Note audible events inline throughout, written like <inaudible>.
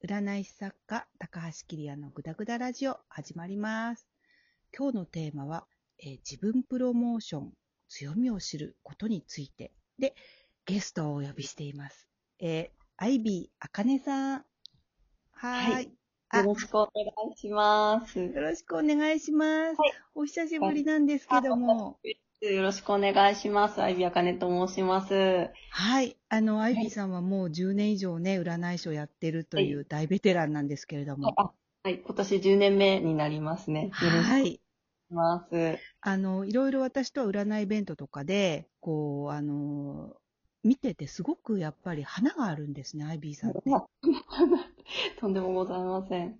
占い師作家、高橋キリアのグダグダラジオ始まります。今日のテーマは、えー自分プロモーション、強みを知ることについてで、ゲストをお呼びしています。えーアイビーあかねさん。はーい。よろしくお願いします。よろしくお願いします。はいお久しぶりなんですけども。よろしくお願いします。アイビアカネと申します。はい。あの、アイビーさんはもう10年以上ね、占い師をやってるという大ベテランなんですけれども。あはい、今年10年目になりますね。はいます。あの、いろいろ私とは占いイベントとかで、こう、あの、見ててすごくやっぱり花があるんですね、アイビーさんって。<laughs> とんでもございません。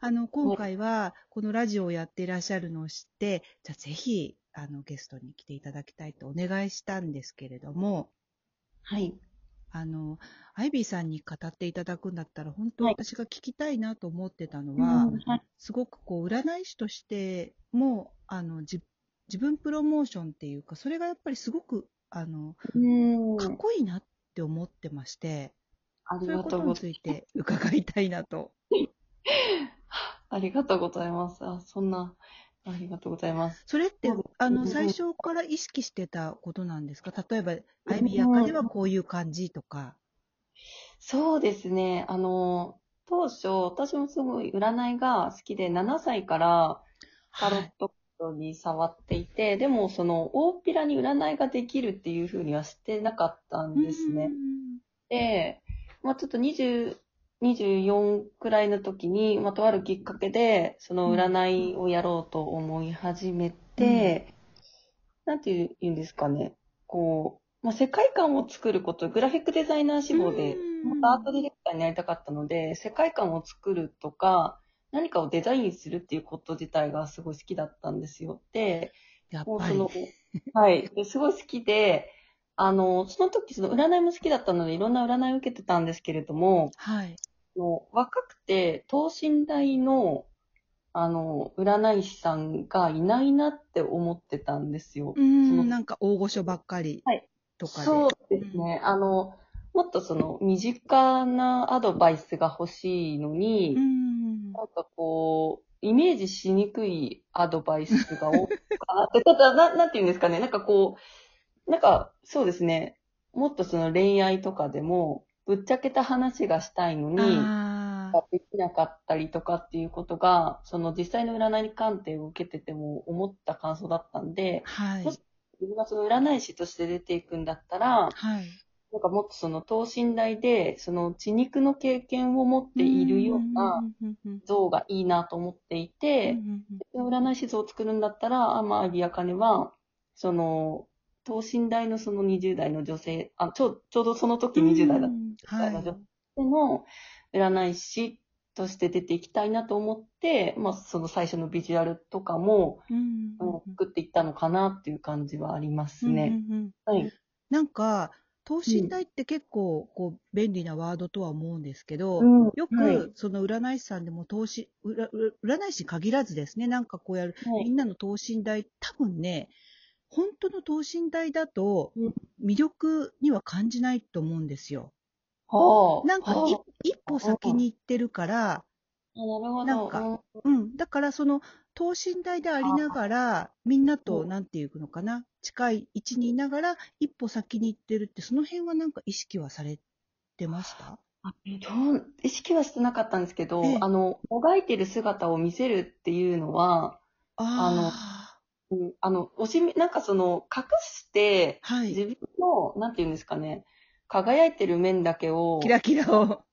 あの、今回はこのラジオをやっていらっしゃるのを知って、じゃあぜひ、あの、ゲストに来ていただきたいとお願いしたんですけれども、はい。あの、アイビーさんに語っていただくんだったら、本当はい私が聞きたいなと思ってたのは、うんはいすごくこう占い師としてもあのじ自分プロモーションっていうかそれがやっぱりすごくあのうんかっこいいなって思ってまして、ありそういうがとうござことについて伺いたいなと。<laughs> ありがとうございます。あ、そんな、ありがとうございます。それってあのうん最初から意識してたことなんですか？例えば、アイビーアカではこういう感じとか。そうですね。あの、当初、私もすごい占いが好きで、7歳からタロはい。ットに触っていて、でもその大っぴらに占いができるっていうふうにはしてなかったんですね。で、まあちょっと20、24くらいの時に、まあとあるきっかけで、その占いをやろうと思い始めて、なんていうんですかね、こう、まあ世界観を作ること、グラフィックデザイナー志望で、うんもっとアートディレクターになりたかったので、世界観を作るとか、何かをデザインするっていうこと自体がすごい好きだったんですよ。で、やっぱり。はい。ですごい好きで、あの、その時その占いも好きだったので、いろんな占いを受けてたんですけれども、はい。もう若くて、等身大の、あの、占い師さんがいないなって思ってたんですよ。うん、なんか大御所ばっかりはいとかで。そうですね。あの、もっとその、身近なアドバイスが欲しいのに、うん。なんかこう、イメージしにくいアドバイスが多かった。ただ、ななんていうんですかね。なんかこう、なんか、そうですね。もっとその恋愛とかでも、ぶっちゃけた話がしたいのに。できなかったりとかっていうことが、その実際の占い鑑定を受けてても思った感想だったんで、はいも。し自分がその占い師として出ていくんだったら、はい。なんかもっとその等身大で、その血肉の経験を持っているようなうんうんうん像がいいなと思っていて、うんうん占い師像を作るんだったら、あまあ、アビアカネは、その、等身大のその20代の女性、あ、ちょう、ちょうどその時20代だっうん。たはい。女性の占い師として出ていきたいなと思って、まあ、その最初のビジュアルとかも、うん。作っていったのかなっていう感じはありますうんね。うんうん。はい。なんか、等身大って結構、こう、便利なワードとは思うんですけど、うん。よはい。く、その占い師さんでも投資、占い師に限らずですね、なんかこうやる、はい。みんなの等身大、多分ね、本当の等身大だとうん、魅力には感じないと思うんですよ。はあ。なんかいはあ一歩先に行ってるから、あなるほど。なんかうん。だから、その、等身大でありながら、みんなと、うんなんていうのかな、近い位置にいながら、一歩先に行ってるって、その辺はなんか意識はされてました？あ意識はしてなかったんですけど、ええあの、もがいてる姿を見せるっていうのは、あうんあの、おしみ、なんかその、隠して、あ、はい。自分の、なんていうんですかね、輝いてる面だけを、キラキラを。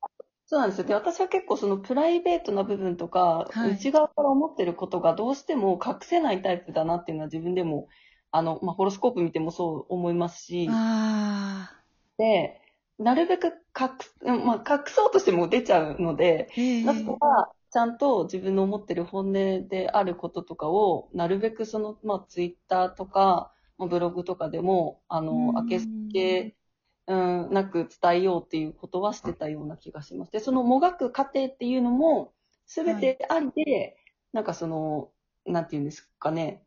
そうなんですよ。で、私は結構そのプライベートな部分とか、はい内側から思ってることがどうしても隠せないタイプだなっていうのは自分でも、あの、まあ、ホロスコープ見てもそう思いますし、ああ。で、なるべく隠まあ、隠そうとしても出ちゃうので、ええだから、ちゃんと自分の思ってる本音であることとかを、なるべくその、まあ、ツイッターとか、まあブログとかでも、あの、うん明けすけ、うん、なく伝えようっていうことはしてたような気がします。で、そのもがく過程っていうのも、すべてありで、なんかその、なんていうんですかね、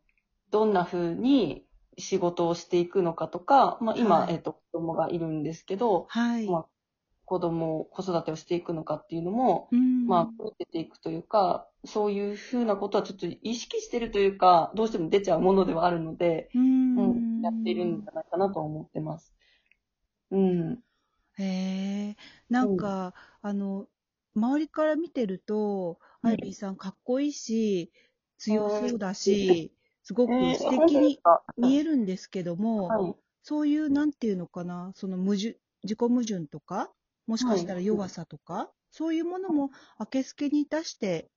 どんな風に仕事をしていくのかとか、まあ今、はいえっ、と、子供がいるんですけど、はい。まあ子供、子育てをしていくのかっていうのも、うん。まあ、見てていくというか、そういうふうなことはちょっと意識してるというか、どうしても出ちゃうものではあるので、うん。うん、やっているんじゃないかなとは思ってます。うん。へえ、なんか、あの、周りから見てると、うん。アイビーさんかっこいいし、強そうだし、すごくえー素敵に見ええるんですけども、はい。そういう、なんていうのかな、その矛盾、自己矛盾とか、もしかしたら弱さとか、そういうものも明けすけに出して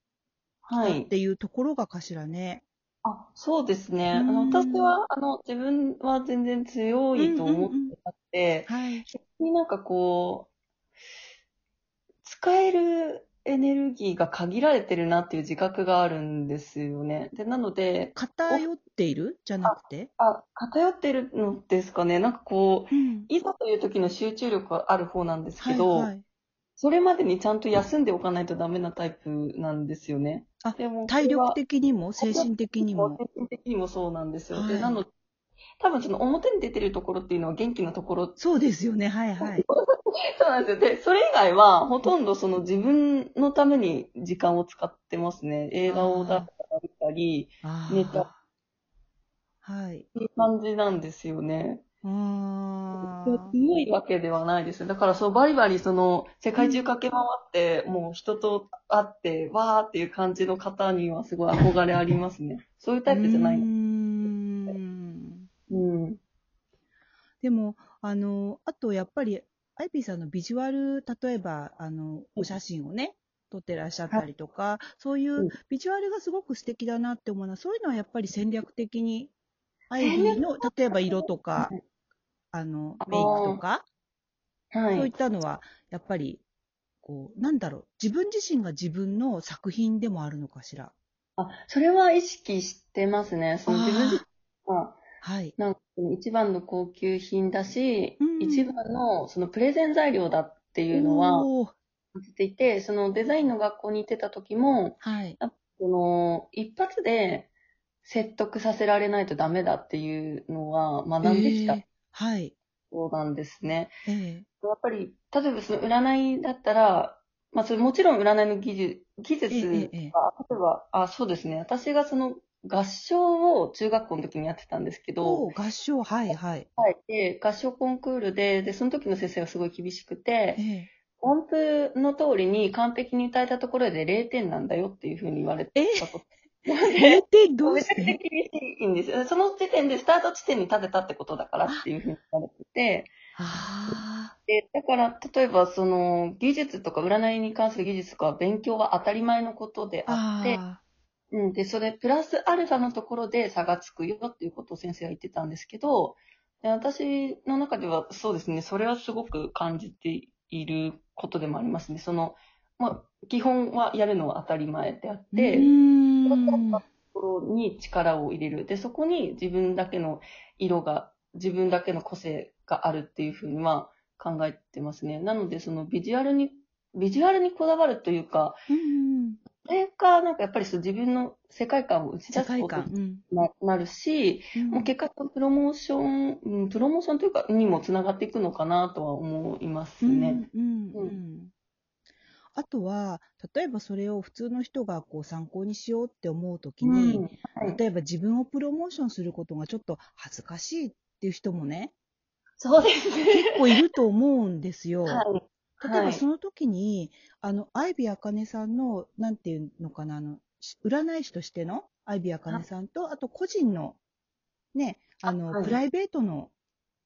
はいっ。ていうところがかしらね。あ、そうですね。あうんの、私は、あの、自分は全然強いと思ってなくて、はい。逆になんかこう、使えるエネルギーが限られてるなっていう自覚があるんですよね。で、なので、偏っている？じゃなくて？あ、偏ってるのですかね。なんかこう、うん。いざという時の集中力はある方なんですけど、はいはい。それまでにちゃんと休んでおかないとダメなタイプなんですよね。あでも体力的的にも？精神的にも？精神的にもそうなんですよ。はいで、なので、多分その表に出てるところっていうのは元気なところそうですよね。はいはい。<laughs> そうなんですよ。で、それ以外は、ほとんどその自分のために時間を使ってますね。映画をだったりネタあ。はい。っていう感じなんですよね。ああ。強いわけではないです。だからそう、バリバリその、世界中駆け回って、もう人と会って、わーっていう感じの方にはすごい憧れありますね。そういうタイプじゃないうー。ん。うん。でも、あの、あとやっぱり、アイビーさんのビジュアル、例えば、あの、お写真をね、撮ってらっしゃったりとか、そういううんビジュアルがすごく素敵だなって思うのは、そういうのはやっぱり戦略的に、アイビーの、例えば色とか、あの、メイクとか、はそういっい。たのは、やっぱり、こう、なんだろう、自分自身が自分の作品でもあるのかしら。あ、それは意識してますね。その自分自はい。なんか一番の高級品だし、うん一番のそのプレゼン材料だっていうのは感じていて、そのデザインの学校に行ってた時も、はい。その一発で説得させられないとダメだっていうのは学んできたえーはい。そうなんですね。ええやっぱり、例えばその占いだったら、まあそれもちろん占いの技術、技術ええええは、例えば、あ、そうですね。私がその合唱を中学校の時にやってたんですけど、おー合唱、はい、はい。はい。で、合唱コンクールで、で、その時の先生がすごい厳しくて、ええ音符の通りに完璧に歌えたところで0点なんだよっていうふうに言われえたこと。え点どうし <laughs> めちゃくちゃ厳てしいんですよ。その時点でスタート地点に立てたってことだからっていうふうに言われてて、あで、だから、例えばその技術とか占いに関する技術とか勉強は当たり前のことであ。あって、あうん、で、それ、プラスアルファのところで差がつくよっていうことを先生は言ってたんですけど、で私の中ではそうですね、それはすごく感じていることでもありますね。その、まあ、基本はやるのは当たり前であっー。て。ところに力を入れる。で、そこに自分だけの色が、自分だけの個性があるっていうふうには考えてますね。なので、そのビジュアルに、ビジュアルにこだわるというか、うん。それか、なんかやっぱりそう自分の世界観を打ち出すこと観。にうん。ななるし、もう結果、プロモーション、うんプロモーションというか、にもつながっていくのかなとは思いますね。うんうんううんあとは、例えばそれを普通の人がこう参考にしようって思うときに、うんはい例えば自分をプロモーションすることがちょっと恥ずかしいっていう人もね、そうですね。結構いると思うんですよ。はい。例えはいばその時に、あの、アイビーあかねさんの、なんていうのかな、あの、し占い師としてのアイビーあかねさんと、あと個人の、ね、あの、はいプライベートの、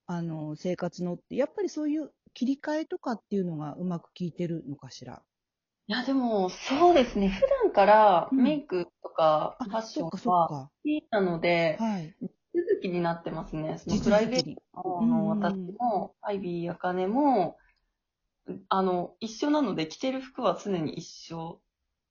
あの、生活のって、やっぱりそういう切り替えとかっていうのがうまく効いてるのかしら？いや、でも、そうですね。普段からうんメイクとかあファッ、ショかそっンはか。好きなので、はい。手続きになってますね。その地プライベーに。トうんの私も、アイビー、あかねも、あの、一緒なので、着てる服は常に一緒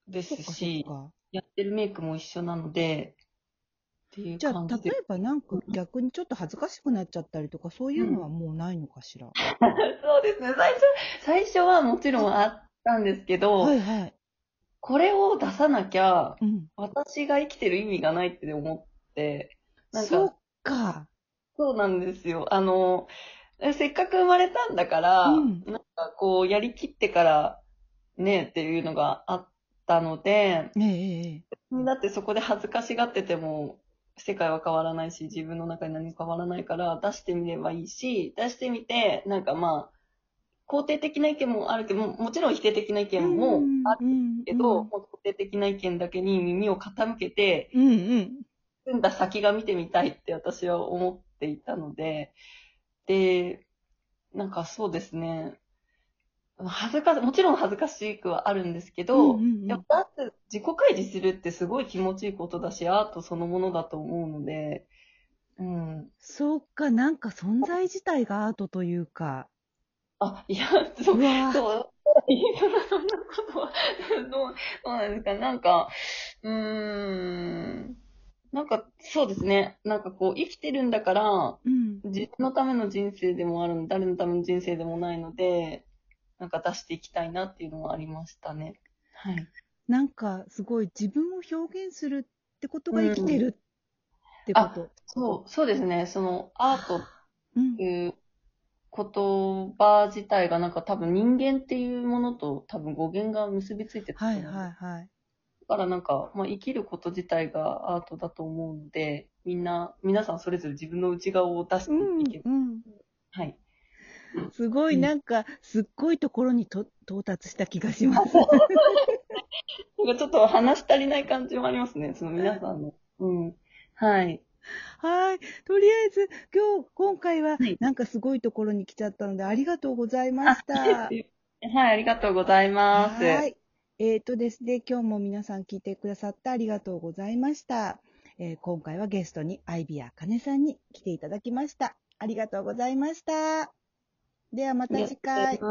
ですし、か。やってるメイクも一緒なので、っていうじゃあ、感じで。例えばなんか逆にちょっと恥ずかしくなっちゃったりとか、そういうのはもうないのかしら？<laughs> そうですね。最初、最初はもちろんあったんですけど、はいはい。これを出さなきゃ、うん。私が生きてる意味がないって思って、なんそかっ、か。そうなんですよ。あの、せっかく生まれたんだから、うんなんかこう、やりきってから、ね、っていうのがあったので、え。だってそこで恥ずかしがってても、世界は変わらないし、自分の中に何も変わらないから、出してみればいいし、出してみて、なんかまあ、肯定的な意見もあるけど、ももちろん否定的な意見もあるるけど、もう肯定的な意見だけに耳を傾けて、うんうん。進んだ先が見てみたいって私は思っていたので、で、なんかそうですね、恥ずかし、もちろん恥ずかしくはあるんですけど、うんうんうん自己開示するってすごい気持ちいいことだし、アートそのものだと思うので、うん。そうか、なんか存在自体がアートというか。あ、いや、そうう、わそう、そんなことは、<laughs> どう、どうなんですか、なんか、うーん、なんか、そうですね、なんかこう、生きてるんだから、うん。自分のための人生でもあるの、誰のための人生でもないので、なんか出していきたいなっていうのはありましたね。はい。なんかすごい自分を表現するってことが生きてるってこと。そう、そうですね、その、アートうん。いう言葉自体がなんか多分人間っていうものと多分語源が結びついてるはいはいはい。だからなんか、まあ、生きること自体がアートだと思うので、みんな、皆さんそれぞれ自分の内側を出してうんいける。うん。はい。すごいなんか、すっごいところにと到達した気がします。なんかちょっと話し足りない感じもありますね、その皆さんの。うん。はい。はい。とりあえず、今日、今回ははい、なんかすごいところに来ちゃったので、ありがとうございました。はい、ありがとうございます。はい。えっ、とですね、今日も皆さん聞いてくださってありがとうございました。えー今回はゲストにアイビアかねさんに来ていただきました。ありがとうございました。ではまた次回。